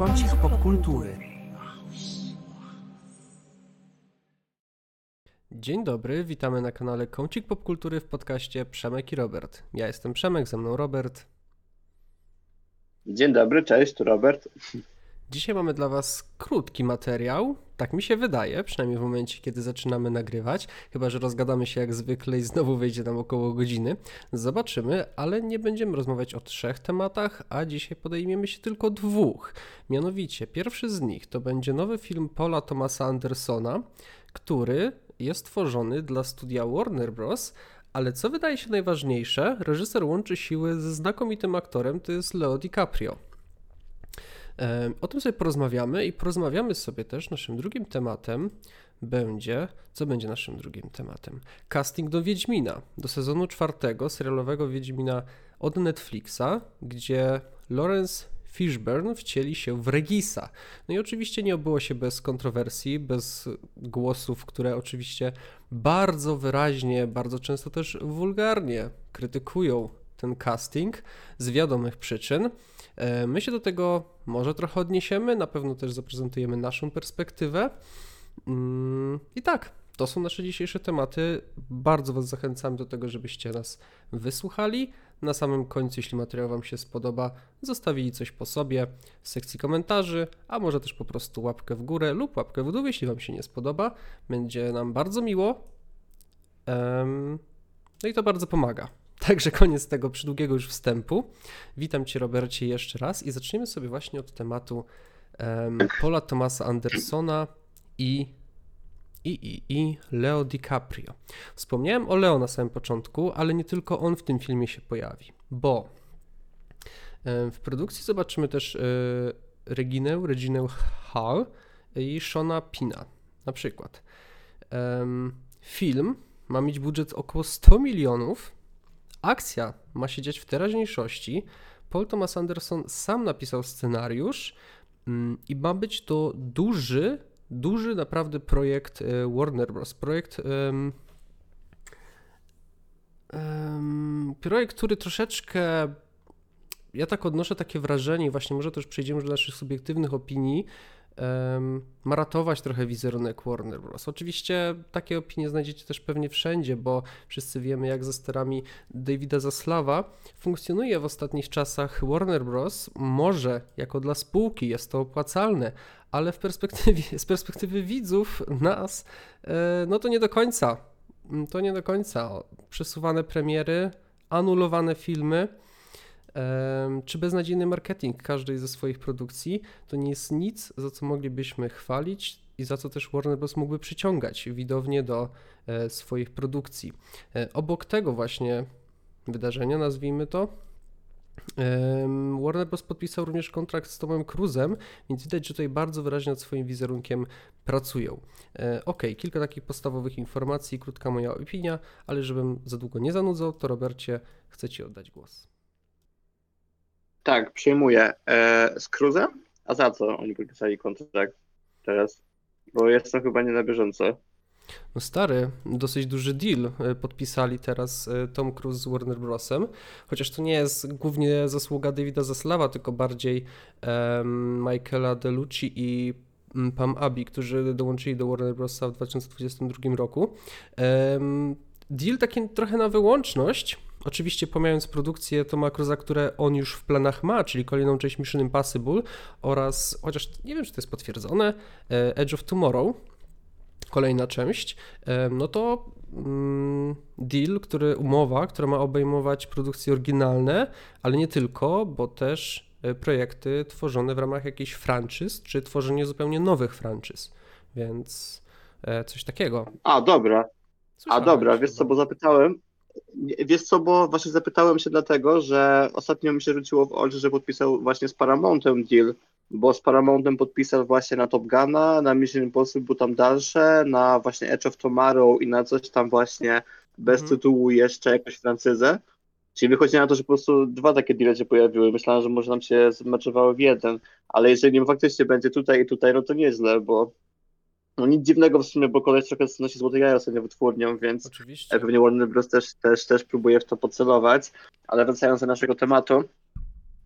Kącik popkultury. Dzień dobry, witamy na kanale Kącik Popkultury w podcaście Przemek i Robert. Ja jestem Przemek, ze mną Robert. Dzień dobry, cześć, tu Robert. Dzisiaj mamy dla Was krótki materiał, tak mi się wydaje, przynajmniej w momencie, kiedy zaczynamy nagrywać, chyba że rozgadamy się jak zwykle i znowu wyjdzie nam około godziny. Zobaczymy, ale nie będziemy rozmawiać o trzech tematach, a dzisiaj podejmiemy się tylko dwóch. Mianowicie, pierwszy z nich to będzie nowy film Paula Thomasa Andersona, który jest tworzony dla studia Warner Bros., ale co wydaje się najważniejsze, reżyser łączy siły ze znakomitym aktorem, to jest Leo DiCaprio. O tym sobie porozmawiamy i porozmawiamy sobie też naszym drugim tematem będzie, co będzie naszym drugim tematem? Casting do Wiedźmina, do sezonu czwartego serialowego Wiedźmina od Netflixa, gdzie Lawrence Fishburne wcieli się w Regisa. No i oczywiście nie obyło się bez kontrowersji, bez głosów, które oczywiście bardzo wyraźnie, bardzo często też wulgarnie krytykują ten casting z wiadomych przyczyn. E, my się do tego może trochę odniesiemy, na pewno też zaprezentujemy naszą perspektywę. Mm, I tak, to są nasze dzisiejsze tematy. Bardzo Was zachęcam do tego, żebyście nas wysłuchali. Na samym końcu, jeśli materiał Wam się spodoba, zostawili coś po sobie w sekcji komentarzy, a może też po prostu łapkę w górę lub łapkę w dół, jeśli Wam się nie spodoba. Będzie nam bardzo miło. No i to bardzo pomaga. Także koniec tego przydługiego już wstępu. Witam Cię, Robercie, jeszcze raz i zaczniemy sobie właśnie od tematu um, Paula Thomasa Andersona i, i, i, i Leo DiCaprio. Wspomniałem o Leo na samym początku, ale nie tylko on w tym filmie się pojawi, bo w produkcji zobaczymy też e, Reginę, Reginę Hall i Shona Pina na przykład. Film ma mieć budżet około 100 milionów, Akcja ma się dziać w teraźniejszości. Paul Thomas Anderson sam napisał scenariusz mm, i ma być to duży, duży naprawdę projekt e, Warner Bros. Projekt, um, um, projekt, który troszeczkę ja tak odnoszę takie wrażenie, właśnie może też przejdziemy do naszych subiektywnych opinii, ma ratować trochę wizerunek Warner Bros. Oczywiście takie opinie znajdziecie też pewnie wszędzie, bo wszyscy wiemy, jak ze sterami Davida Zaslawa funkcjonuje w ostatnich czasach Warner Bros. Może jako dla spółki jest to opłacalne, ale w perspektywie, z perspektywy widzów, nas, e, no to nie do końca. To nie do końca. Przesuwane premiery, anulowane filmy czy beznadziejny marketing każdej ze swoich produkcji, to nie jest nic, za co moglibyśmy chwalić i za co też Warner Bros. mógłby przyciągać widownie do e, swoich produkcji. E, obok tego właśnie wydarzenia, nazwijmy to, Warner Bros. podpisał również kontrakt z Tomem Cruzem, więc widać, że tutaj bardzo wyraźnie nad swoim wizerunkiem pracują. E, ok, kilka takich podstawowych informacji, krótka moja opinia, ale żebym za długo nie zanudzał, to Robercie, chcę Ci oddać głos. Tak, przyjmuję. E, z Cruzem? A za co oni podpisali kontrakt teraz? Bo jestem chyba nie na bieżąco. No stary, dosyć duży deal e, podpisali teraz e, Tom Cruise z Warner Brosem, chociaż to nie jest głównie zasługa Davida Zaslawa, tylko bardziej um, Michaela DeLucci i mm, Pam Abi, którzy dołączyli do Warner Brosa w 2022 roku. Um, deal taki trochę na wyłączność, Oczywiście pomijając produkcję Toma Cruza, które on już w planach ma, czyli kolejną część Mission Impossible oraz, chociaż nie wiem, czy to jest potwierdzone, e, Edge of Tomorrow, kolejna część, e, no to mm, deal, który, umowa, która ma obejmować produkcje oryginalne, ale nie tylko, bo też e, projekty tworzone w ramach jakichś franczyz, czy tworzenie zupełnie nowych franczyz, więc coś takiego. A, dobra. A, dobra, wiesz co, bo zapytałem, Wiesz co, bo właśnie zapytałem się dlatego, że ostatnio mi się rzuciło w oczy, że podpisał właśnie z Paramountem deal, bo z Paramountem podpisał właśnie na Top Guna, na Mission Impossible tam dalsze, na właśnie Edge of Tomorrow i na coś tam właśnie bez mhm. tytułu jeszcze jakoś francyzę. Czyli wychodzi na to, że po prostu dwa takie deale się pojawiły. Myślałem, że może nam się zmaczowały w jeden, ale jeżeli faktycznie będzie tutaj i tutaj, no to nieźle, bo no nic dziwnego w sumie, bo koleś trochę nosi złote jaja sobie wytwórnią, więc Oczywiście. pewnie Warner Bros. Też, też, też próbuje w to pocelować. Ale wracając do naszego tematu,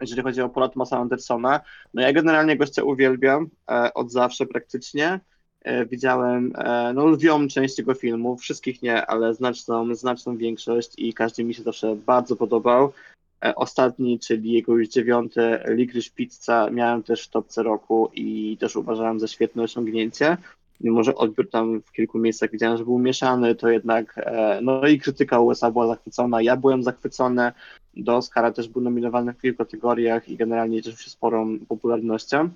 jeżeli chodzi o Paula Thomasa Andersona. No ja generalnie gościa uwielbiam e, od zawsze praktycznie. E, widziałem e, no, lwią część jego filmów, wszystkich nie, ale znaczną, znaczną większość i każdy mi się zawsze bardzo podobał. E, ostatni, czyli jego już dziewiąty Licorice Pizza miałem też w topce roku i też uważałem za świetne osiągnięcie. Mimo, że odbiór tam w kilku miejscach widziałem, że był mieszany, to jednak e, no i krytyka USA była zachwycona, ja byłem zachwycony, do Oscara też był nominowany w kilku kategoriach i generalnie cieszył się sporą popularnością.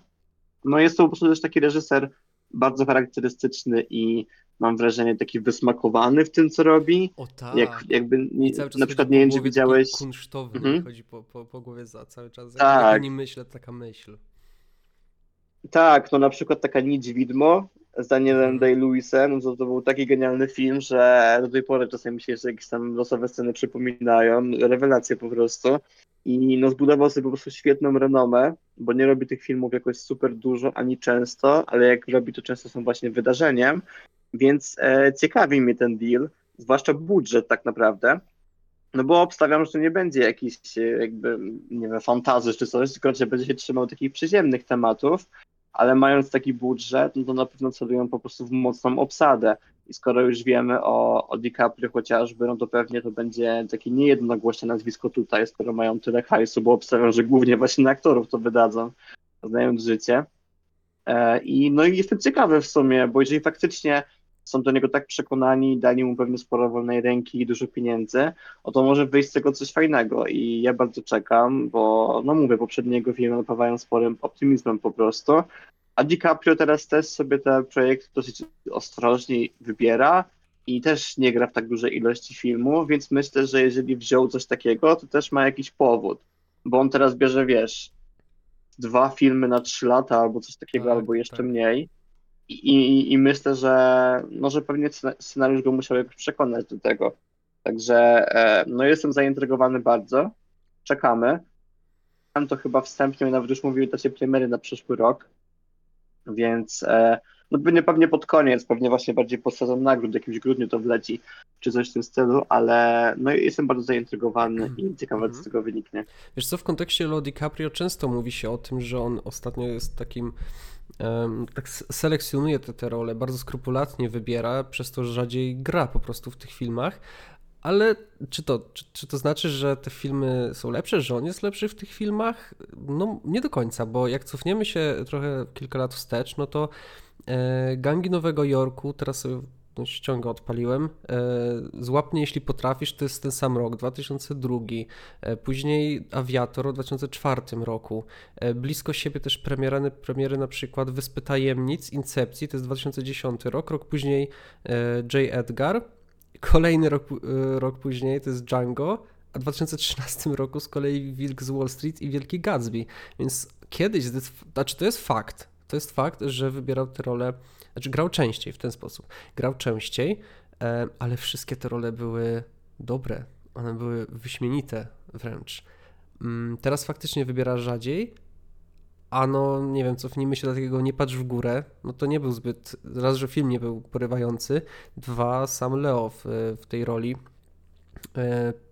No jest to po prostu też taki reżyser bardzo charakterystyczny i mam wrażenie taki wysmakowany w tym, co robi. O tak. Jak, jakby czas na przykład nie wiem, czy widziałeś. kunsztowny, Mhm. chodzi po, po, po głowie za cały czas. Tak. jak o nim myślę, taka myśl. Tak, no na przykład taka Nić Widmo z Danielem Mhm. Day-Lewisem, no to, to był taki genialny film, że do tej pory czasem mi się jeszcze jakieś tam losowe sceny przypominają, rewelacje po prostu. I no zbudował sobie po prostu świetną renomę, bo nie robi tych filmów jakoś super dużo ani często, ale jak robi to często są właśnie wydarzeniem, więc e, ciekawi mnie ten deal, zwłaszcza budżet tak naprawdę. No bo obstawiam, że to nie będzie jakiś e, jakby, nie wiem, fantazy czy coś, tylko że będzie się trzymał takich przyziemnych tematów, ale mając taki budżet, no to na pewno celują po prostu w mocną obsadę. I skoro już wiemy o, o DiCaprio chociażby, no to pewnie to będzie takie niejednogłośne nazwisko tutaj, skoro mają tyle hajsu, bo obstawiam, że głównie właśnie na aktorów to wydadzą, znając życie. E, I no i jestem ciekawy w sumie, bo jeżeli faktycznie są do niego tak przekonani, dali mu pewnie sporo wolnej ręki i dużo pieniędzy, o to może wyjść z tego coś fajnego i ja bardzo czekam, bo no mówię, poprzednie jego filmy napawają sporym optymizmem po prostu, a DiCaprio teraz też sobie te projekty dosyć ostrożnie wybiera i też nie gra w tak dużej ilości filmów, więc myślę, że jeżeli wziął coś takiego, to też ma jakiś powód, bo on teraz bierze, wiesz, dwa filmy na trzy lata albo coś takiego, Tak, albo jeszcze tak. mniej. I, i, I myślę, że, no, że pewnie scena- scenariusz go musiał jakoś przekonać do tego. Także e, no, jestem zaintrygowany bardzo. Czekamy. Tam to chyba wstępnie, nawet już mówili dacie premiery na przyszły rok. Więc e, no pewnie, pewnie pod koniec, pewnie właśnie bardziej pod sezon nagród, w jakimś grudniu to wleci, czy coś w tym stylu, ale no jestem bardzo zaintrygowany i ciekawy, co Mhm. z tego wyniknie. Wiesz co, w kontekście Leo DiCaprio często mówi się o tym, że on ostatnio jest takim, tak selekcjonuje te, te role, bardzo skrupulatnie wybiera, przez to rzadziej gra po prostu w tych filmach, ale czy to, czy, czy to znaczy, że te filmy są lepsze, że on jest lepszy w tych filmach? No nie do końca, bo jak cofniemy się trochę kilka lat wstecz, no to e, Gangi Nowego Jorku, teraz no, ściągę odpaliłem, e, Złap mnie jeśli potrafisz, to jest ten sam rok, 2002, E, Później Aviator w 2004 roku. E, Blisko siebie też premiery, premiery na przykład Wyspy Tajemnic, Incepcji, to jest 2010 rok. Rok później J. Edgar. Kolejny rok, rok później to jest Django. A w 2013 roku z kolei Wilk z Wall Street i Wielki Gatsby. Więc kiedyś, znaczy to jest fakt, to jest fakt, że wybierał te role, znaczy grał częściej w ten sposób. Grał częściej, e, ale wszystkie te role były dobre. One były wyśmienite wręcz. Mm, Teraz faktycznie wybiera rzadziej, a no nie wiem, cofnijmy się do takiego Nie patrz w górę, no to nie był zbyt, raz, że film nie był porywający, dwa, sam Leo w, w tej roli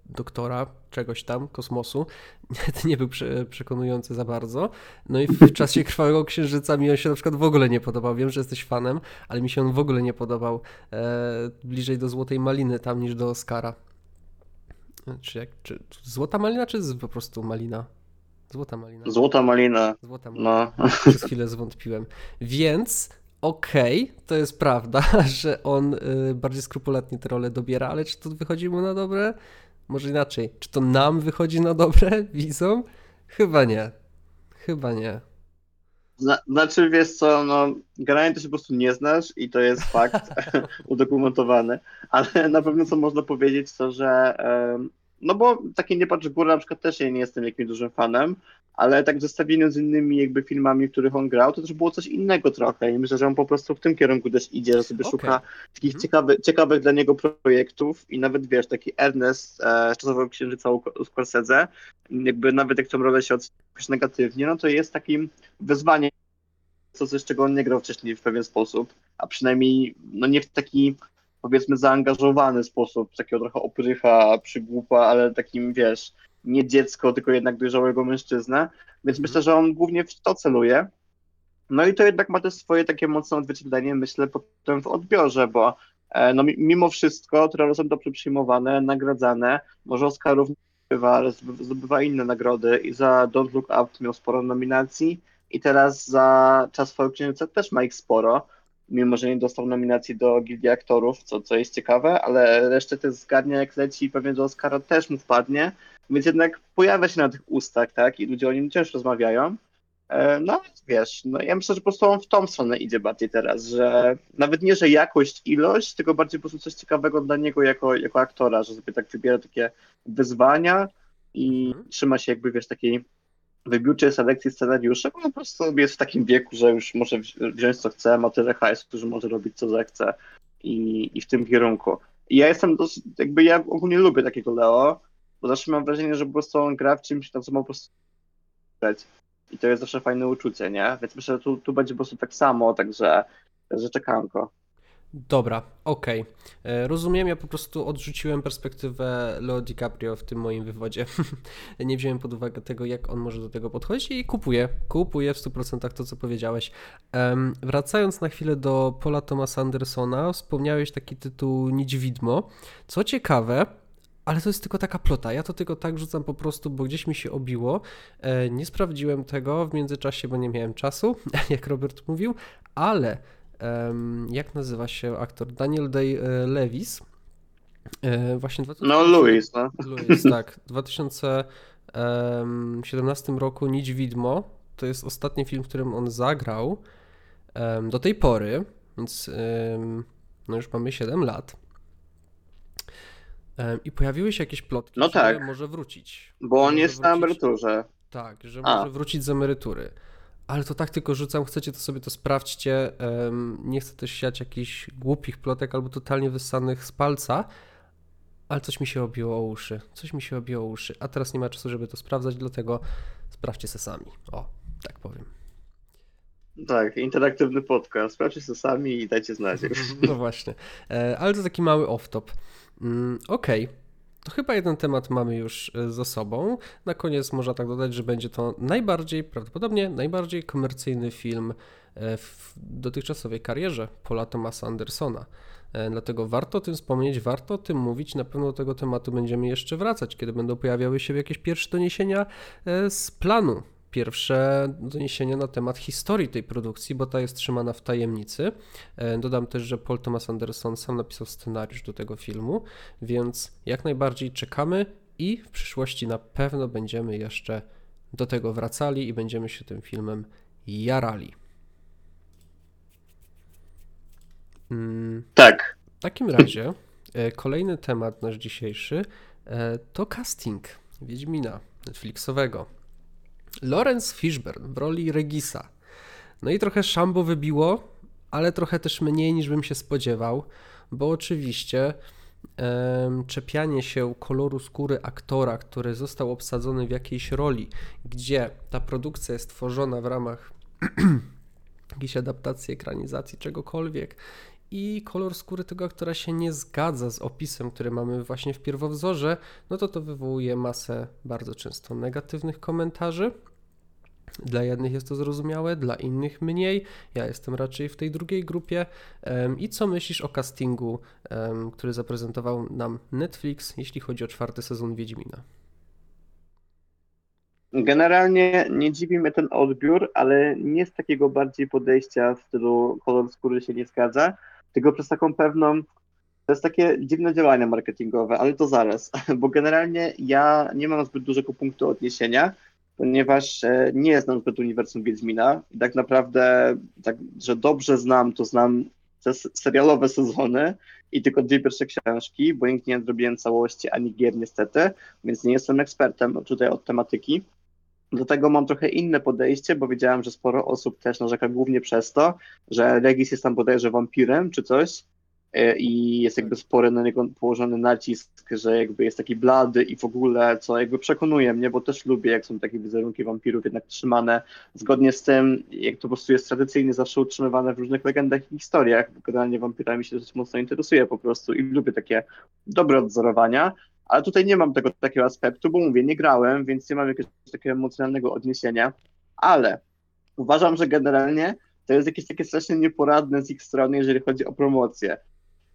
doktora czegoś tam, kosmosu, to nie był prze, przekonujący za bardzo. No i w czasie Krwawego Księżyca mi on się na przykład w ogóle nie podobał. Wiem, że jesteś fanem, ale mi się on w ogóle nie podobał. E, bliżej do Złotej Maliny tam niż do Oscara. Czy, jak, czy Złota Malina, czy po prostu Malina? Złota Malina. Złota malina, Złota Malina. no. Przez chwilę zwątpiłem. Więc okej, to jest prawda, że on y, bardziej skrupulatnie te role dobiera, ale czy to wychodzi mu na dobre? Może inaczej. Czy to nam wychodzi na dobre, widzom? Chyba nie. Chyba nie. Zna, znaczy, wiesz co, no, generalnie to się po prostu nie znasz i to jest fakt udokumentowany, ale na pewno co można powiedzieć to, że no bo taki Nie patrz w górę na przykład też ja nie jestem jakimś dużym fanem, ale tak w zestawieniu z innymi jakby filmami, w których on grał, to też było coś innego trochę i myślę, że on po prostu w tym kierunku też idzie, że sobie Okej. szuka takich Mhm. ciekawy, ciekawych dla niego projektów i nawet wiesz, taki Ernest e, z Czasowego Księżyca u, u Scorsese, jakby nawet jak tą rolę się oceniasz negatywnie, no to jest takim wyzwaniem, co coś, czego on nie grał wcześniej w pewien sposób, a przynajmniej no nie w taki powiedzmy zaangażowany sposób, takiego trochę oprycha, przygłupa, ale takim wiesz, nie dziecko, tylko jednak dojrzałego mężczyznę, więc myślę, że on głównie w to celuje. No i to jednak ma też swoje takie mocne odzwierciedlenie, myślę, potem w odbiorze, bo e, no, mi- mimo wszystko trailery są dobrze przyjmowane, nagradzane, może Oscarów zdobywa, ale zdoby- zdobywa inne nagrody i za Don't Look Up miał sporo nominacji i teraz za Czas Fałczyńca też ma ich sporo, mimo że nie dostał nominacji do Gildii Aktorów, co, co jest ciekawe, ale resztę też zgadnia jak leci i pewnie do Oscara też mu wpadnie, więc jednak pojawia się na tych ustach, tak, i ludzie o nim wciąż rozmawiają. E, No, wiesz, no ja myślę, że po prostu on w tą stronę idzie bardziej teraz, że nawet nie, że jakość, ilość, tylko bardziej po prostu coś ciekawego dla niego jako, jako aktora, że sobie tak wybiera takie wyzwania i Mhm. trzyma się jakby, wiesz, takiej wybiórczej selekcji scenariuszy, bo po prostu jest w takim wieku, że już może wzi- wziąć co chce, ma tyle hajsu, że może robić co zechce i, i w tym kierunku. I ja jestem dosyć, jakby ja ogólnie lubię takiego Leo, bo zawsze mam wrażenie, że po prostu on gra w czymś, na co ma po prostu. I to jest zawsze fajne uczucie, nie? Więc myślę, że tu, tu będzie po prostu tak samo, także, także czekanko. Dobra, okej. E, Rozumiem, ja po prostu odrzuciłem perspektywę Leo DiCaprio w tym moim wywodzie. Nie wziąłem pod uwagę tego, jak on może do tego podchodzić i kupuję, kupuję w 100% to, co powiedziałeś. Em, wracając na chwilę do Paula Thomasa Andersona, wspomniałeś taki tytuł Nić Widmo. Co ciekawe, ale to jest tylko taka plota. Ja to tylko tak rzucam po prostu, bo gdzieś mi się obiło. E, Nie sprawdziłem tego w międzyczasie, bo nie miałem czasu, jak Robert mówił, ale jak nazywa się aktor? Daniel Day-Lewis. E, Właśnie 2000... No, Louis, no. Louis, tak. W 2017 roku Nić Widmo to jest ostatni film, w którym on zagrał do tej pory, więc no już mamy 7 lat. I pojawiły się jakieś plotki, No że tak. może wrócić. Bo on Może jest na wrócić- emeryturze. tak, że A. może wrócić z emerytury. Ale to tak tylko rzucam, chcecie to sobie to sprawdźcie. nie chcę też siać jakichś głupich plotek albo totalnie wyssanych z palca, ale coś mi się obiło o uszy. Coś mi się obiło o uszy. A teraz nie ma czasu, żeby to sprawdzać, dlatego sprawdźcie se sami. O, tak powiem. Tak, interaktywny podcast. Sprawdźcie sobie sami i dajcie znać. No właśnie. E, Ale to taki mały off-top. Mm, Okej. To chyba jeden temat mamy już e, za sobą. Na koniec można tak dodać, że będzie to najbardziej, prawdopodobnie najbardziej komercyjny film e, w dotychczasowej karierze Paula Thomasa Andersona. E, Dlatego warto o tym wspomnieć, warto o tym mówić. Na pewno do tego tematu będziemy jeszcze wracać, kiedy będą pojawiały się jakieś pierwsze doniesienia z planu. Pierwsze doniesienia na temat historii tej produkcji, bo ta jest trzymana w tajemnicy. E, Dodam też, że Paul Thomas Anderson sam napisał scenariusz do tego filmu, więc jak najbardziej czekamy i w przyszłości na pewno będziemy jeszcze do tego wracali i będziemy się tym filmem jarali. Mm, Tak. w takim razie e, kolejny temat nasz dzisiejszy e, to casting Wiedźmina Netflixowego. Lawrence Fishburne w roli Regisa. No i trochę szambo wybiło, ale trochę też mniej niż bym się spodziewał, bo oczywiście czepianie się koloru skóry aktora, który został obsadzony w jakiejś roli, gdzie ta produkcja jest tworzona w ramach jakiejś adaptacji, ekranizacji, czegokolwiek i kolor skóry tego aktora się nie zgadza z opisem, który mamy właśnie w pierwowzorze, no to to wywołuje masę bardzo często negatywnych komentarzy. Dla jednych jest to zrozumiałe, dla innych mniej. Ja jestem raczej w tej drugiej grupie. I co myślisz o castingu, który zaprezentował nam Netflix, jeśli chodzi o czwarty sezon Wiedźmina? Generalnie nie dziwi mnie ten odbiór, ale nie z takiego bardziej podejścia w stylu kolor skóry się nie zgadza, tylko przez taką pewną. To jest takie dziwne działania marketingowe, ale to zaraz, bo generalnie ja nie mam zbyt dużego punktu odniesienia, ponieważ e, nie znam zbyt uniwersum Wiedźmina i tak naprawdę, tak, że dobrze znam, to znam te serialowe sezony i tylko dwie pierwsze książki, bo nigdy nie zrobiłem całości ani gier niestety, więc nie jestem ekspertem tutaj od tematyki. Do tego mam trochę inne podejście, bo wiedziałem, że sporo osób też narzeka głównie przez to, że Regis jest tam bodajże wampirem czy coś e, i jest jakby spory na niego położony nacisk, że jakby jest taki blady i w ogóle, co jakby przekonuje mnie, bo też lubię, jak są takie wizerunki wampirów jednak trzymane zgodnie z tym, jak to po prostu jest tradycyjnie zawsze utrzymywane w różnych legendach i historiach, bo generalnie wampirami się dosyć mocno interesuję po prostu i lubię takie dobre odzorowania, Ale tutaj nie mam tego takiego aspektu, bo mówię, nie grałem, więc nie mam jakiegoś takiego emocjonalnego odniesienia, ale uważam, że generalnie to jest jakieś takie strasznie nieporadne z ich strony, jeżeli chodzi o promocję.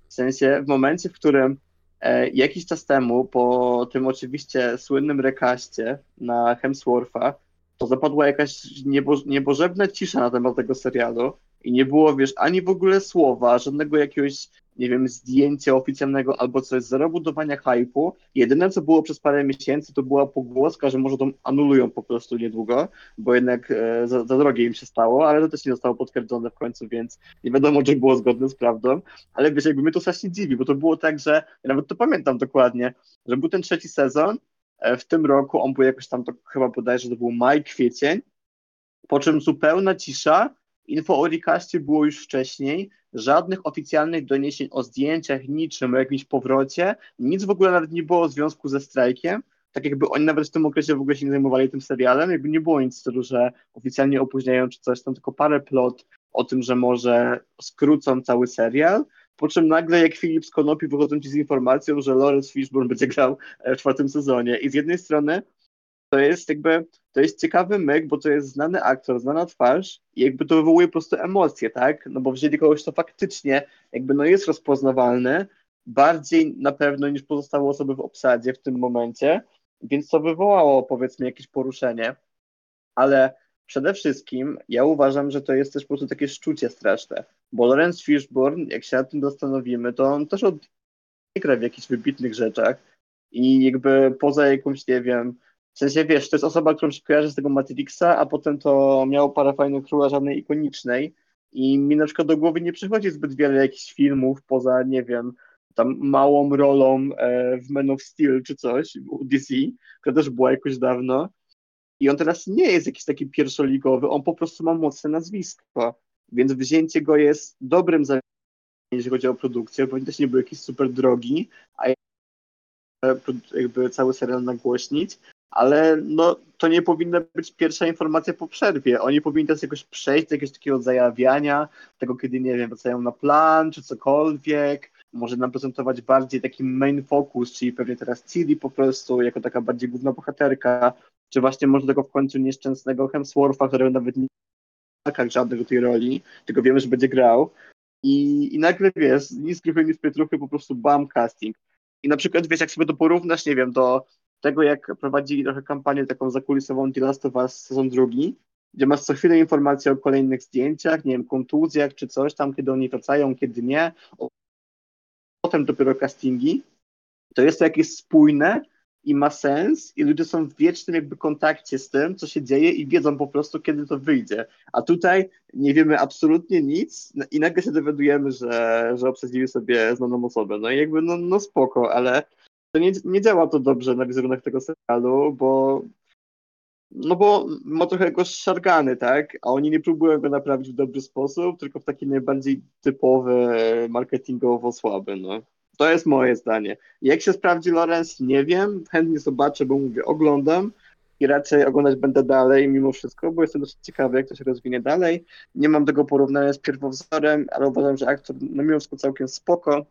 W sensie w momencie, w którym e, jakiś czas temu, po tym oczywiście słynnym rekaście na Hemswortha, to zapadła jakaś niebo, niebożebna cisza na temat tego serialu i nie było, wiesz, ani w ogóle słowa, żadnego jakiegoś nie wiem, zdjęcia oficjalnego albo coś, zero budowania hypu. Jedyne, co było przez parę miesięcy, to była pogłoska, że może to anulują po prostu niedługo, bo jednak e, za, za drogie im się stało, ale to też nie zostało potwierdzone w końcu, więc nie wiadomo, czy było zgodne z prawdą. Ale wiesz, jakby mnie to strasznie dziwi, bo to było tak, że ja nawet to pamiętam dokładnie, że był ten trzeci sezon, e, w tym roku on był jakoś tam, to chyba bodajże to był maj, kwiecień, po czym zupełna cisza, Info o recaście było już wcześniej, żadnych oficjalnych doniesień o zdjęciach, niczym, o jakimś powrocie, nic w ogóle nawet nie było w związku ze strajkiem, tak jakby oni nawet w tym okresie w ogóle się nie zajmowali tym serialem, jakby nie było nic w stylu, że oficjalnie opóźniają czy coś, tam tylko parę plot o tym, że może skrócą cały serial, po czym nagle jak Filip z Konopi wychodzą ci z informacją, że Lawrence Fishburne będzie grał w czwartym sezonie. I z jednej strony to jest jakby, to jest ciekawy myk, bo to jest znany aktor, znana twarz i jakby to wywołuje po prostu emocje, tak? No bo wzięli kogoś, kto faktycznie jakby no jest rozpoznawalny, bardziej na pewno niż pozostałe osoby w obsadzie w tym momencie, więc to wywołało powiedzmy jakieś poruszenie, ale przede wszystkim ja uważam, że to jest też po prostu takie szczucie straszne, bo Lawrence Fishburne, jak się nad tym zastanowimy, to on też od gra w jakichś wybitnych rzeczach i jakby poza jakąś, nie wiem, w sensie, wiesz, to jest osoba, którą się kojarzy z tego Matrixa, a potem to miało parę fajnych króla żadnej ikonicznej i mi na przykład do głowy nie przychodzi zbyt wiele jakichś filmów poza, nie wiem, tam małą rolą e, w Men of Steel czy coś u DC, która też była jakoś dawno. I on teraz nie jest jakiś taki pierwszoligowy, on po prostu ma mocne nazwisko. Więc wzięcie go jest dobrym zadaniem, jeśli chodzi o produkcję, bo też nie był jakiś super drogi, a jakby cały serial nagłośnić, ale no, to nie powinna być pierwsza informacja po przerwie. Oni powinni teraz jakoś przejść do jakiegoś takiego zajawiania, tego kiedy, nie wiem, wracają na plan, czy cokolwiek, może nam prezentować bardziej taki main focus, czyli pewnie teraz Ciri po prostu, jako taka bardziej główna bohaterka, czy właśnie może tego w końcu nieszczęsnego Hemswortha, którego nawet nie ma żadnego tej roli, tylko wiemy, że będzie grał. I, i nagle, wiesz, nic gryfy, nic pietruchy, po prostu bam, casting. I na przykład, wiesz, jak sobie to porównasz, nie wiem, do tego, jak prowadzili trochę kampanię taką zakulisową The Last of Us sezon drugi, gdzie masz co chwilę informacje o kolejnych zdjęciach, nie wiem, kontuzjach czy coś tam, kiedy oni wracają, kiedy nie. Potem dopiero castingi. To jest to jakieś spójne i ma sens i ludzie są w wiecznym jakby kontakcie z tym, co się dzieje i wiedzą po prostu, kiedy to wyjdzie. A tutaj nie wiemy absolutnie nic i nagle się dowiadujemy, że, że obsadzili sobie znaną osobę. No i jakby, no, no spoko, ale to nie, nie działa to dobrze na wizerunek tego serialu, bo no bo ma trochę go szargany, tak? A oni nie próbują go naprawić w dobry sposób, tylko w taki najbardziej typowy, marketingowo słaby, no. To jest moje zdanie. Jak się sprawdzi Lorenz, nie wiem. Chętnie zobaczę, bo mówię, oglądam i raczej oglądać będę dalej mimo wszystko, bo jestem dosyć ciekawy, jak to się rozwinie dalej. Nie mam tego porównania z pierwowzorem, ale uważam, że aktor no mimo wszystko całkiem spoko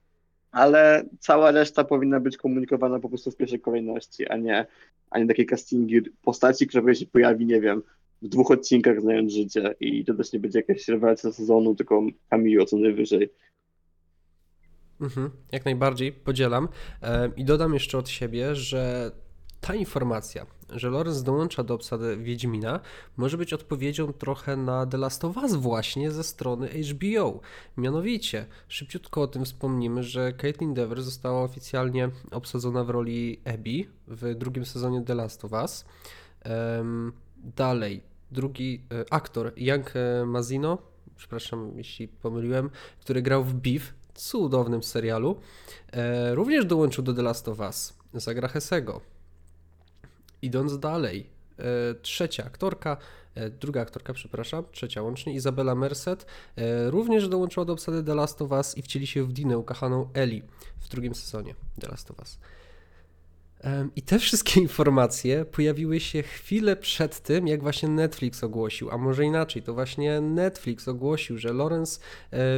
ale cała reszta powinna być komunikowana po prostu w pierwszej kolejności, a nie, a nie takie castingi postaci, która się pojawi, nie wiem, w dwóch odcinkach znając życie i to też nie będzie jakaś rewelacja sezonu, tylko cameo co najwyżej. Mhm, jak najbardziej, podzielam. I dodam jeszcze od siebie, że ta informacja, że Lorenz dołącza do obsady Wiedźmina, może być odpowiedzią trochę na The Last of Us właśnie ze strony HBO. Mianowicie, szybciutko o tym wspomnimy, że Caitlin Dever została oficjalnie obsadzona w roli Abby w drugim sezonie The Last of Us. Um, dalej, drugi e, aktor, Young e, Mazino, przepraszam jeśli pomyliłem, który grał w Beef, cudownym serialu, e, również dołączył do The Last of Us. Zagra Hesego. Idąc dalej, e, trzecia aktorka, e, druga aktorka, przepraszam, trzecia łącznie, Izabela Merced, e, również dołączyła do obsady The Last of Us i wcieli się w Dinę, ukochaną Ellie w drugim sezonie The Last of Us. I te wszystkie informacje pojawiły się chwilę przed tym, jak właśnie Netflix ogłosił, a może inaczej, to właśnie Netflix ogłosił, że Lawrence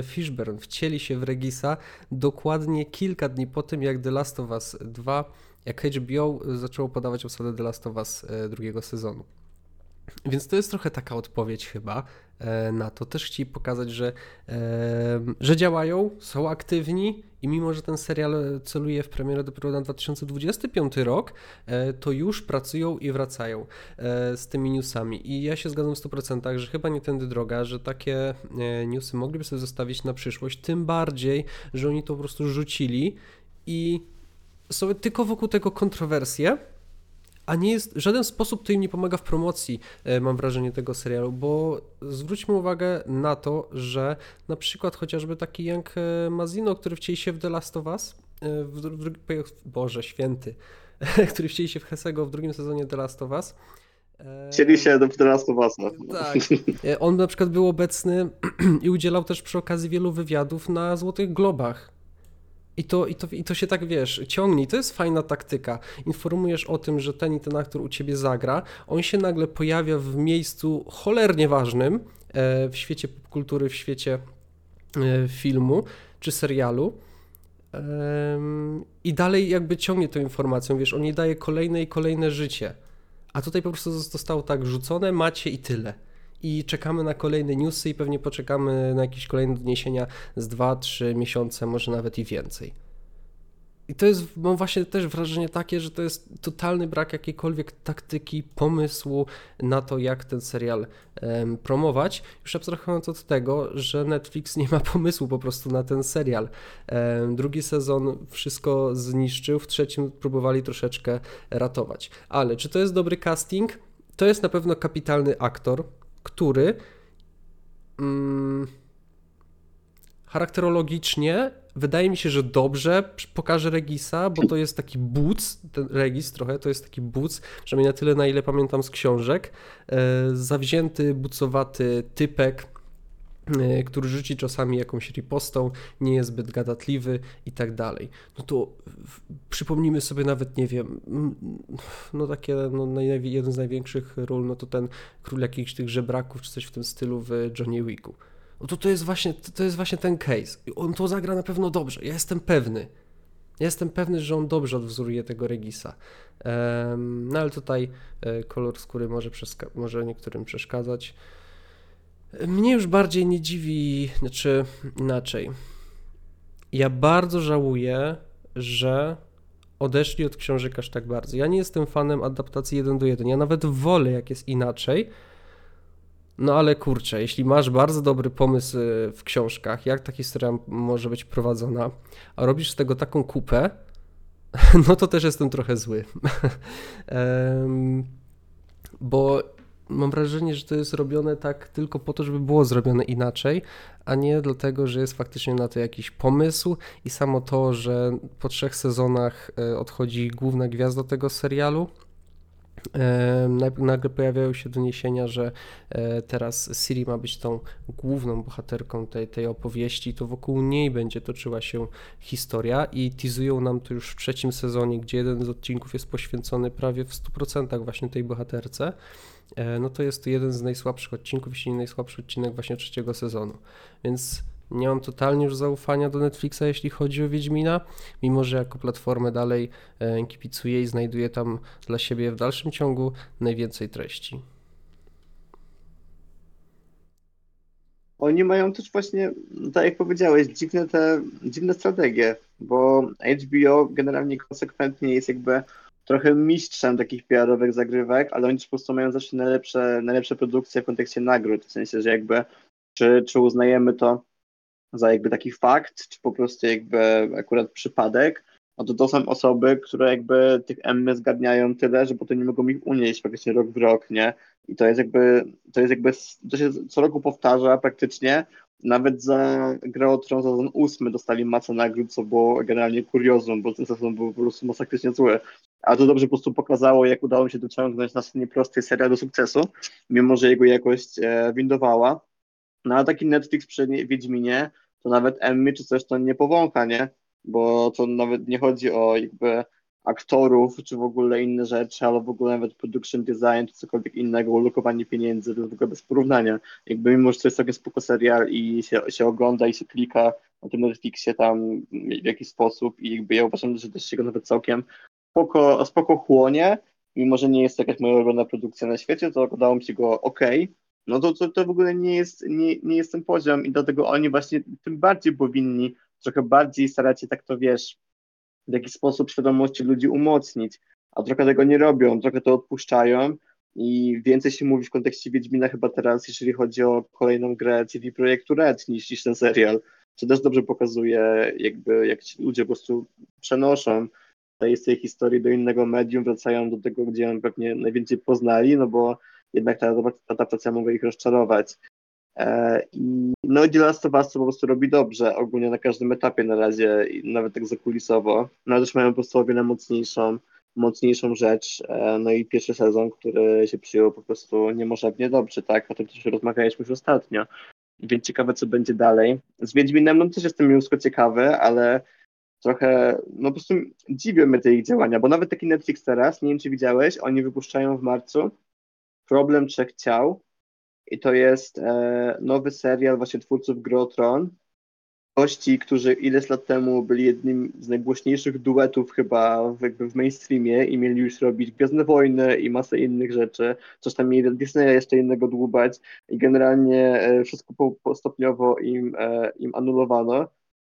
Fishburne wcieli się w Regisa dokładnie kilka dni po tym, jak The Last of Us 2, jak HBO zaczęło podawać obsadę The Last of Us e, drugiego sezonu. Więc to jest trochę taka odpowiedź chyba e, na to. Też chcieli pokazać, że, że działają, są aktywni i mimo, że ten serial celuje w premierę dopiero na 2025 rok, e, to już pracują i wracają e, z tymi newsami. I ja się zgadzam w 100%, że chyba nie tędy droga, że takie newsy mogliby sobie zostawić na przyszłość, tym bardziej, że oni to po prostu rzucili i są tylko wokół tego kontrowersje a nie jest w żaden sposób to im nie pomaga w promocji, e, mam wrażenie, tego serialu, bo zwróćmy uwagę na to, że na przykład chociażby taki Young e, Mazino, który wcieli się w The Last of Us, e, w, Boże Święty, który wcieli się w Hesego w drugim sezonie The Last of Us, Chcieli się do The Last of Us. No. Tak. On na przykład był obecny i udzielał też przy okazji wielu wywiadów na Złotych Globach. I to, i, to, I to się tak, wiesz, ciągnie. To jest fajna taktyka. Informujesz o tym, że ten i ten aktor u ciebie zagra. On się nagle pojawia w miejscu cholernie ważnym e, w świecie popkultury, w świecie e, filmu czy serialu. I dalej jakby ciągnie tą informacją, wiesz, on jej daje kolejne i kolejne życie. A tutaj po prostu zostało tak rzucone, macie i tyle i czekamy na kolejne newsy i pewnie poczekamy na jakieś kolejne doniesienia z 2-3 miesiące, może nawet i więcej. I to jest, mam właśnie też wrażenie takie, że to jest totalny brak jakiejkolwiek taktyki, pomysłu na to, jak ten serial um, promować. Już abstrahując od tego, że Netflix nie ma pomysłu po prostu na ten serial. Um, drugi sezon wszystko zniszczył, w trzecim próbowali troszeczkę ratować. Ale czy to jest dobry casting? To jest na pewno kapitalny aktor, który mm, charakterologicznie wydaje mi się, że dobrze pokaże Regisa, bo to jest taki buc, ten Regis trochę, to jest taki buc, przynajmniej na tyle, na ile pamiętam z książek, e, zawzięty, bucowaty typek, który rzuci czasami jakąś ripostą, nie jest zbyt gadatliwy i tak dalej. No to przypomnijmy sobie nawet, nie wiem, no takie, no jeden z największych ról, no to ten król jakichś tych żebraków, czy coś w tym stylu w Johnny Wicku. No to to jest właśnie, to jest właśnie ten case. On to zagra na pewno dobrze, ja jestem pewny. Ja jestem pewny, że on dobrze odwzoruje tego Regisa. no ale tutaj e, kolor skóry może, może niektórym przeszkadzać. Mnie już bardziej nie dziwi, znaczy inaczej. Ja bardzo żałuję, że odeszli od książek aż tak bardzo. Ja nie jestem fanem adaptacji 1 do 1. Ja nawet wolę, jak jest inaczej. No ale kurczę, jeśli masz bardzo dobry pomysł y, w książkach, jak ta historia może być prowadzona, a robisz z tego taką kupę, no to też jestem trochę zły. um, bo mam wrażenie, że to jest robione tak tylko po to, żeby było zrobione inaczej, a nie dlatego, że jest faktycznie na to jakiś pomysł i samo to, że po trzech sezonach e, odchodzi główna gwiazda tego serialu. Nagle pojawiają się doniesienia, że e, teraz Siri ma być tą główną bohaterką tej, tej opowieści, to wokół niej będzie toczyła się historia i teasują nam to już w trzecim sezonie, gdzie jeden z odcinków jest poświęcony prawie w 100% właśnie tej bohaterce. E, no to jest jeden z najsłabszych odcinków, jeśli nie najsłabszy odcinek właśnie trzeciego sezonu. Więc nie mam totalnie już zaufania do Netflixa, jeśli chodzi o Wiedźmina, mimo że jako platformę dalej e, kipicuję i znajduję tam dla siebie w dalszym ciągu najwięcej treści. Oni mają też właśnie, tak jak powiedziałeś, dziwne te, dziwne strategie, bo HBO generalnie konsekwentnie jest jakby trochę mistrzem takich PR-owych zagrywek, ale oni po prostu mają zawsze najlepsze, najlepsze produkcje w kontekście nagród, w sensie, że jakby czy, czy uznajemy to za jakby taki fakt, czy po prostu jakby akurat przypadek, no to to są osoby, które jakby tych Emmy zgadniają tyle, że potem nie mogą ich unieść praktycznie rok w rok, nie? I to jest jakby, to jest jakby, to się co roku powtarza praktycznie, nawet za grę o Tron sezon ósmy dostali masę nagród, co było generalnie kuriozum, bo ten sezon był po prostu masakrycznie zły. A to dobrze po prostu pokazało, jak udało mi się dociągnąć na scenie prostej serial do sukcesu, mimo że jego jakość e, windowała. No a taki Netflix przy Wiedźminie, to nawet Emmy czy coś to nie powącha, nie? Bo to nawet nie chodzi o jakby aktorów, czy w ogóle inne rzeczy, albo w ogóle nawet production design, czy cokolwiek innego, ulokowanie pieniędzy, to w ogóle bez porównania. Jakby mimo, że to jest sobie spoko serial i się, się ogląda i się klika na tym Netflixie tam w jakiś sposób i jakby ja uważam, że też się go nawet całkiem spoko, spoko chłonie, mimo, że nie jest to jakaś moja ulubiona produkcja na świecie, to oglądało mi się go ok, no to, to, to w ogóle nie jest, nie, nie jest ten poziom i dlatego oni właśnie tym bardziej powinni trochę bardziej starać się tak to, wiesz, w jakiś sposób świadomości ludzi umocnić, a trochę tego nie robią, trochę to odpuszczają i więcej się mówi w kontekście Wiedźmina chyba teraz, jeżeli chodzi o kolejną grę CD Projektu Red niż, niż ten serial, co też dobrze pokazuje jakby jak ci ludzie po prostu przenoszą z tej historii do innego medium, wracają do tego, gdzie ją pewnie najwięcej poznali, no bo jednak ta adaptacja mogła ich rozczarować. E, I no The Last of Us po prostu robi dobrze, ogólnie na każdym etapie na razie, nawet tak zakulisowo. No ale też mają po prostu o wiele mocniejszą, mocniejszą rzecz. E, no i pierwszy sezon, który się przyjął po prostu niemożebnie dobrze, tak? O tym też rozmawialiśmy już ostatnio. Więc ciekawe, co będzie dalej. Z Wiedźminem no też jestem mnóstwo ciekawy, ale trochę, no po prostu dziwią mnie te ich działania, bo nawet taki Netflix teraz, nie wiem czy widziałeś, oni wypuszczają w marcu Problem Trzech Ciał, i to jest e, nowy serial właśnie twórców Grotron. Gości, którzy ileś lat temu byli jednym z najgłośniejszych duetów chyba w, jakby w mainstreamie i mieli już robić Gwiezdne Wojny i masę innych rzeczy. Coś tam mieli Disneya jeszcze innego dłubać i generalnie e, wszystko po, po stopniowo im, e, im anulowano.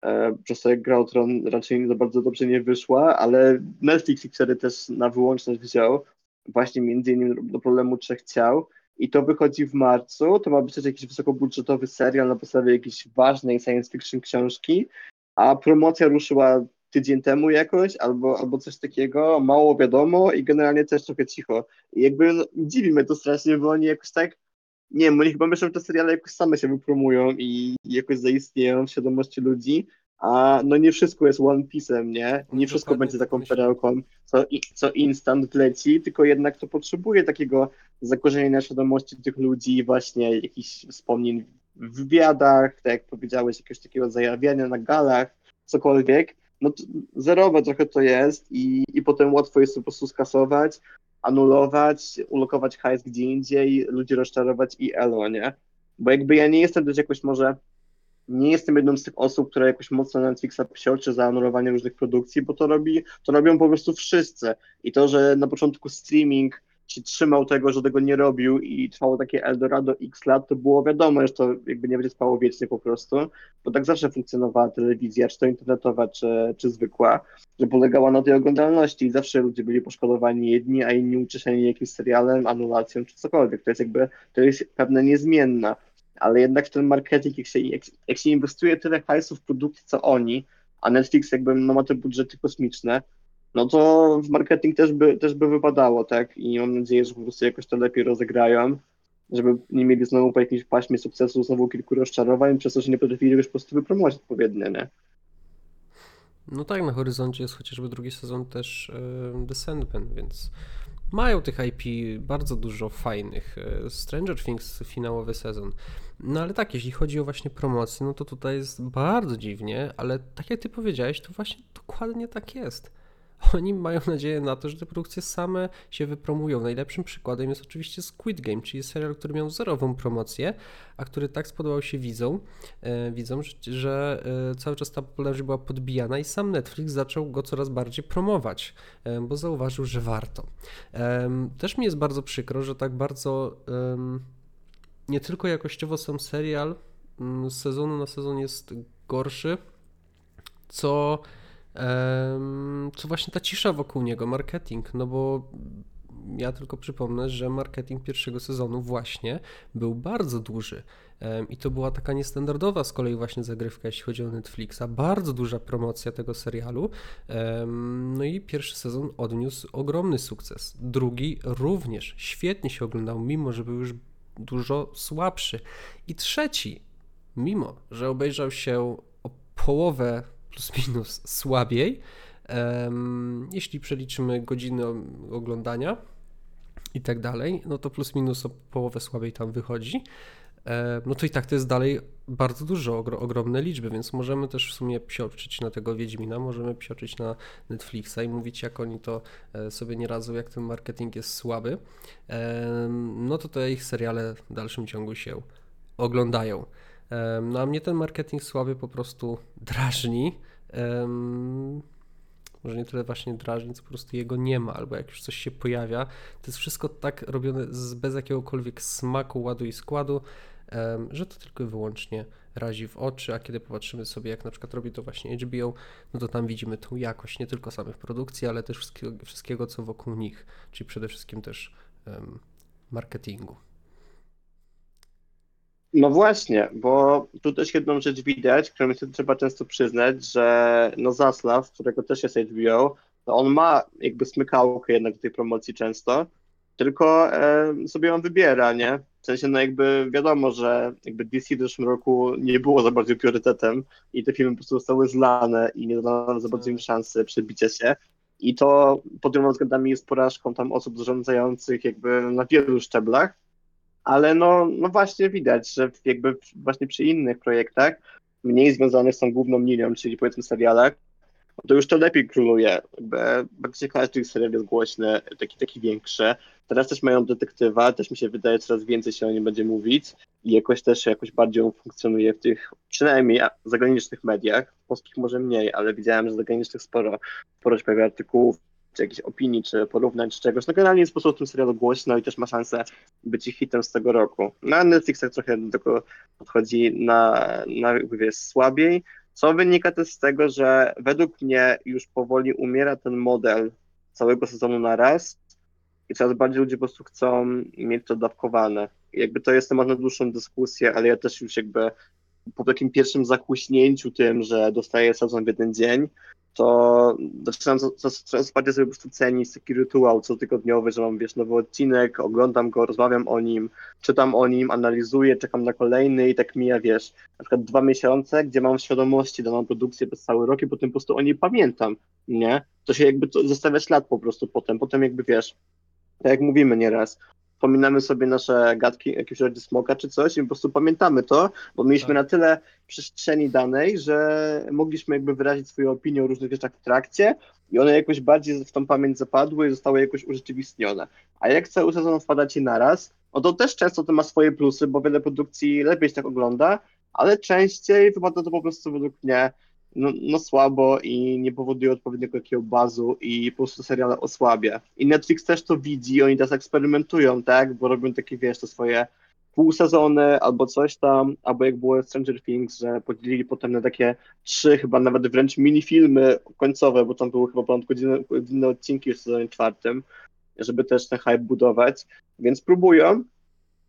E, przez to jak Grotron raczej za bardzo dobrze nie wyszła, ale Netflix wtedy też na wyłączność wziął właśnie między innymi do problemu trzech ciał i to wychodzi w marcu. To ma być też jakiś wysokobudżetowy serial na podstawie jakiejś ważnej science fiction książki, a promocja ruszyła tydzień temu jakoś, albo, albo coś takiego, mało wiadomo i generalnie też trochę cicho. I jakby no, dziwi mnie to strasznie, bo oni jakoś tak, nie wiem, oni chyba myślą, że te seriale jakoś same się wypromują i jakoś zaistnieją w świadomości ludzi, a no nie wszystko jest One Piece'em, nie? Nie wszystko będzie taką perełką, co, co instant wleci, tylko jednak to potrzebuje takiego zakorzenienia świadomości tych ludzi, właśnie jakichś wspomnień w wywiadach, tak jak powiedziałeś, jakiegoś takiego zajawiania na galach, cokolwiek. No zerowe trochę to jest i, i potem łatwo jest to po prostu skasować, anulować, ulokować hajs gdzie indziej, ludzi rozczarować i elo, nie? Bo jakby ja nie jestem też jakoś może nie jestem jedną z tych osób, które jakoś mocno na Netflixa psioczy za anulowanie różnych produkcji, bo to robi, to robią po prostu wszyscy. I to, że na początku streaming się trzymał tego, że tego nie robił i trwało takie Eldorado x lat, to było wiadomo, że to jakby nie będzie trwało wiecznie po prostu, bo tak zawsze funkcjonowała telewizja, czy to internetowa, czy, czy zwykła, że polegała na tej oglądalności i zawsze ludzie byli poszkodowani jedni, a inni ucieszeni jakimś serialem, anulacją, czy cokolwiek. To jest jakby, to jest pewne niezmienna ale jednak ten marketing, jak się, jak, jak się inwestuje tyle hajsów w produkty, co oni, a Netflix jakby no, ma te budżety kosmiczne, no to w marketing też by, też by wypadało, tak? I mam nadzieję, że po prostu jakoś to lepiej rozegrają, żeby nie mieli znowu po jakimś paśmie sukcesu znowu kilku rozczarowań, przez to, że nie potrafili już po prostu wypromować odpowiednio, nie? No tak, na horyzoncie jest chociażby drugi sezon też yy, The Sandman, więc mają tych IP bardzo dużo fajnych. E, Stranger Things finałowy sezon. No ale tak, jeśli chodzi o właśnie promocję, no to tutaj jest bardzo dziwnie, ale tak jak ty powiedziałeś, to właśnie dokładnie tak jest. Oni mają nadzieję na to, że te produkcje same się wypromują. Najlepszym przykładem jest oczywiście Squid Game, czyli serial, który miał zerową promocję, a który tak spodobał się widzom, e, widzom że, że e, cały czas ta popularność była podbijana i sam Netflix zaczął go coraz bardziej promować, e, bo zauważył, że warto. E, też mi jest bardzo przykro, że tak bardzo nie tylko jakościowo sam serial mm, z sezonu na sezon jest gorszy, co co właśnie ta cisza wokół niego, marketing, no bo ja tylko przypomnę, że marketing pierwszego sezonu właśnie był bardzo duży. I to była taka niestandardowa z kolei właśnie zagrywka, jeśli chodzi o Netflixa. Bardzo duża promocja tego serialu. No i pierwszy sezon odniósł ogromny sukces. Drugi również świetnie się oglądał, mimo że był już dużo słabszy. I trzeci, mimo że obejrzał się o połowę plus minus słabiej, jeśli przeliczymy godziny oglądania i tak dalej, no to plus minus o połowę słabiej tam wychodzi. no to i tak to jest dalej bardzo dużo, ogromne liczby, więc możemy też w sumie psioczyć na tego Wiedźmina, możemy psioczyć na Netflixa i mówić, jak oni to e, sobie nie radzą, jak ten marketing jest słaby, no to te ich seriale w dalszym ciągu się oglądają. No a mnie ten marketing słaby po prostu drażni. Może nie tyle właśnie drażni, co po prostu jego nie ma, albo jak już coś się pojawia, to jest wszystko tak robione z, bez jakiegokolwiek smaku, ładu i składu, że to tylko i wyłącznie razi w oczy, a kiedy popatrzymy sobie, jak na przykład robi to właśnie HBO, no to tam widzimy tą jakość nie tylko samych produkcji, ale też wszystkiego, wszystkiego co wokół nich, czyli przede wszystkim też marketingu. No właśnie, bo tu też jedną rzecz widać, którą się trzeba często przyznać, że no Zaslav, którego też jest HBO, to on ma jakby smykałkę jednak do tej promocji często, tylko e, sobie on wybiera, nie? W sensie, no jakby wiadomo, że jakby DC w zeszłym roku nie było za bardzo priorytetem i te filmy po prostu zostały zlane i nie dano za bardzo im szansy przebicia się. I to pod wieloma względami jest porażką tam osób zarządzających jakby na wielu szczeblach, ale no, no właśnie widać, że jakby właśnie przy innych projektach, mniej związanych z tą główną linią, czyli powiedzmy serialach, to już to lepiej króluje. Praktycznie każdy serial jest głośny, taki, taki większy. Teraz też mają detektywa, też mi się wydaje, coraz więcej się o nim będzie mówić i jakoś też jakoś bardziej on funkcjonuje w tych przynajmniej zagranicznych mediach, w polskich może mniej, ale widziałem, że zagranicznych sporo, sporo się pojawia artykułów, czy jakichś opinii, czy porównań, czy czegoś. No generalnie jest po prostu tym serialu głośno i też ma szansę być ich hitem z tego roku. Na Netflix tak trochę do tego podchodzi na, na wiesz, słabiej, co wynika też z tego, że według mnie już powoli umiera ten model całego sezonu na raz i coraz bardziej ludzie po prostu chcą mieć to dawkowane. Jakby to jest temat na dłuższą dyskusję, ale ja też już jakby po takim pierwszym zakłuśnięciu tym, że dostaję sezon w jeden dzień, to zaczynam coraz sobie po prostu cenić taki rytuał cotygodniowy, że mam, wiesz, nowy odcinek, oglądam go, rozmawiam o nim, czytam o nim, analizuję, czekam na kolejny i tak mija, wiesz, na przykład dwa miesiące, gdzie mam w świadomości daną produkcję przez cały rok i potem po prostu o niej pamiętam, nie? To się jakby to zostawia ślad po prostu potem, potem jakby, wiesz, tak jak mówimy nieraz, wspominamy sobie nasze gadki, jakieś rodzi smoka czy coś i po prostu pamiętamy to, bo mieliśmy tak. na tyle przestrzeni danej, że mogliśmy jakby wyrazić swoją opinię o różnych rzeczach w trakcie i one jakoś bardziej w tą pamięć zapadły i zostały jakoś urzeczywistnione. A jak cały sezon wpada ci naraz, no to też często to ma swoje plusy, bo wiele produkcji lepiej się tak ogląda, ale częściej wypada to po prostu według mnie no, no, słabo i nie powoduje odpowiedniego takiego bazu i po prostu serial osłabia. I Netflix też to widzi, oni teraz eksperymentują, tak, bo robią takie, wiesz, to swoje półsezony albo coś tam, albo jak było Stranger Things, że podzielili potem na takie trzy, chyba nawet wręcz minifilmy końcowe, bo tam były chyba ponad godzinne, godzinne odcinki w sezonie czwartym, żeby też ten hype budować, więc próbują,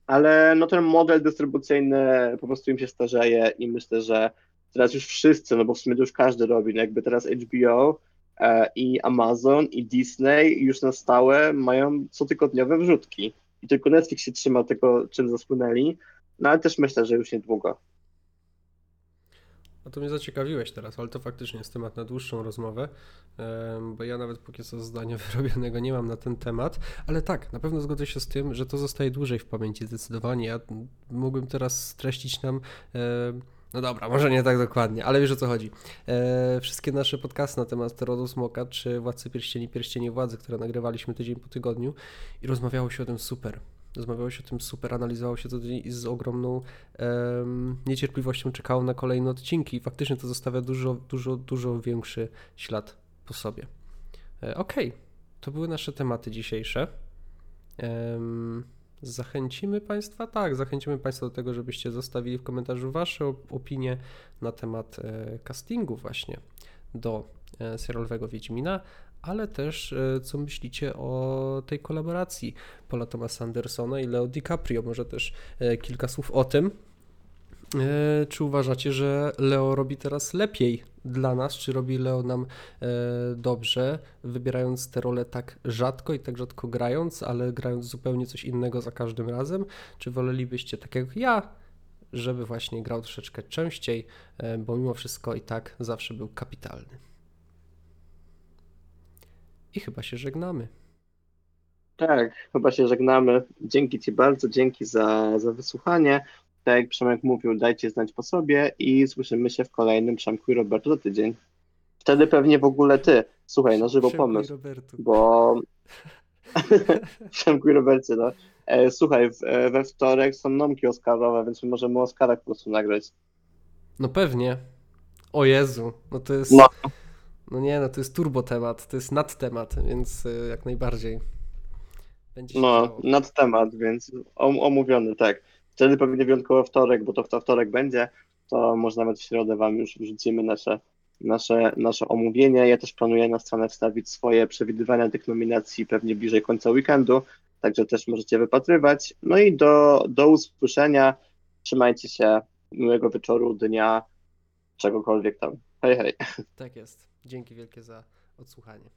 ale no ten model dystrybucyjny po prostu im się starzeje i myślę, że teraz już wszyscy, no bo w sumie to już każdy robi, no jakby teraz HBO e, i Amazon i Disney już na stałe mają cotygodniowe wrzutki. I tylko Netflix się trzyma tego, czym zasłynęli, no ale też myślę, że już niedługo. A to mnie zaciekawiłeś teraz, ale to faktycznie jest temat na dłuższą rozmowę, bo ja nawet póki co zdania wyrobionego nie mam na ten temat, ale tak, na pewno zgodzę się z tym, że to zostaje dłużej w pamięci zdecydowanie. Ja mógłbym teraz streścić nam no dobra, może nie tak dokładnie, ale wiesz o co chodzi. E, wszystkie nasze podcasty na temat Terodu Smoka czy Władcy Pierścieni, Pierścieni Władzy, które nagrywaliśmy tydzień po tygodniu i rozmawiało się o tym super. Rozmawiało się o tym super, analizowało się to i z ogromną niecierpliwością czekało na kolejne odcinki i faktycznie to zostawia dużo, dużo, dużo większy ślad po sobie. E, Okej, okay. to były nasze tematy dzisiejsze. Um, Zachęcimy Państwa? Tak, zachęcimy Państwa do tego, żebyście zostawili w komentarzu Wasze opinie na temat e, castingu właśnie do e, serialowego Wiedźmina, ale też e, co myślicie o tej kolaboracji Paula Thomasa Andersona i Leo DiCaprio. Może też kilka słów o tym, czy uważacie, że Leo robi teraz lepiej dla nas? Czy robi Leo nam e, dobrze, wybierając te role tak rzadko i tak rzadko grając, ale grając zupełnie coś innego za każdym razem? Czy wolelibyście, tak jak ja, żeby właśnie grał troszeczkę częściej, e, bo mimo wszystko i tak zawsze był kapitalny? I chyba się żegnamy. Tak, chyba się żegnamy. Dzięki Ci bardzo, dzięki za, za wysłuchanie. Tak jak Przemek mówił, dajcie znać po sobie i słyszymy się w kolejnym Przemku i Robertu za tydzień. Wtedy pewnie w ogóle ty. Słuchaj, na żywo Przemku pomysł, Robertu. bo Przemku i Robercie, no. E, słuchaj, w, e, we wtorek są nomki Oscarowe, więc my możemy o Oscarach po prostu nagrać. No pewnie. O Jezu, no to jest. No. No nie, no to jest turbo temat, to jest nadtemat, więc y, jak najbardziej. Będzie się No, działo. nad temat, więc om, omówiony, tak. Wtedy pewnie wyjątkowo wtorek, bo to w to wtorek będzie, to może nawet w środę wam już wrzucimy nasze, nasze, nasze omówienie. Ja też planuję na stronę wstawić swoje przewidywania tych nominacji pewnie bliżej końca weekendu, także też możecie wypatrywać. No i do, do usłyszenia. Trzymajcie się. Miłego wieczoru, dnia, czegokolwiek tam. Hej, hej. Tak jest. Dzięki wielkie za odsłuchanie.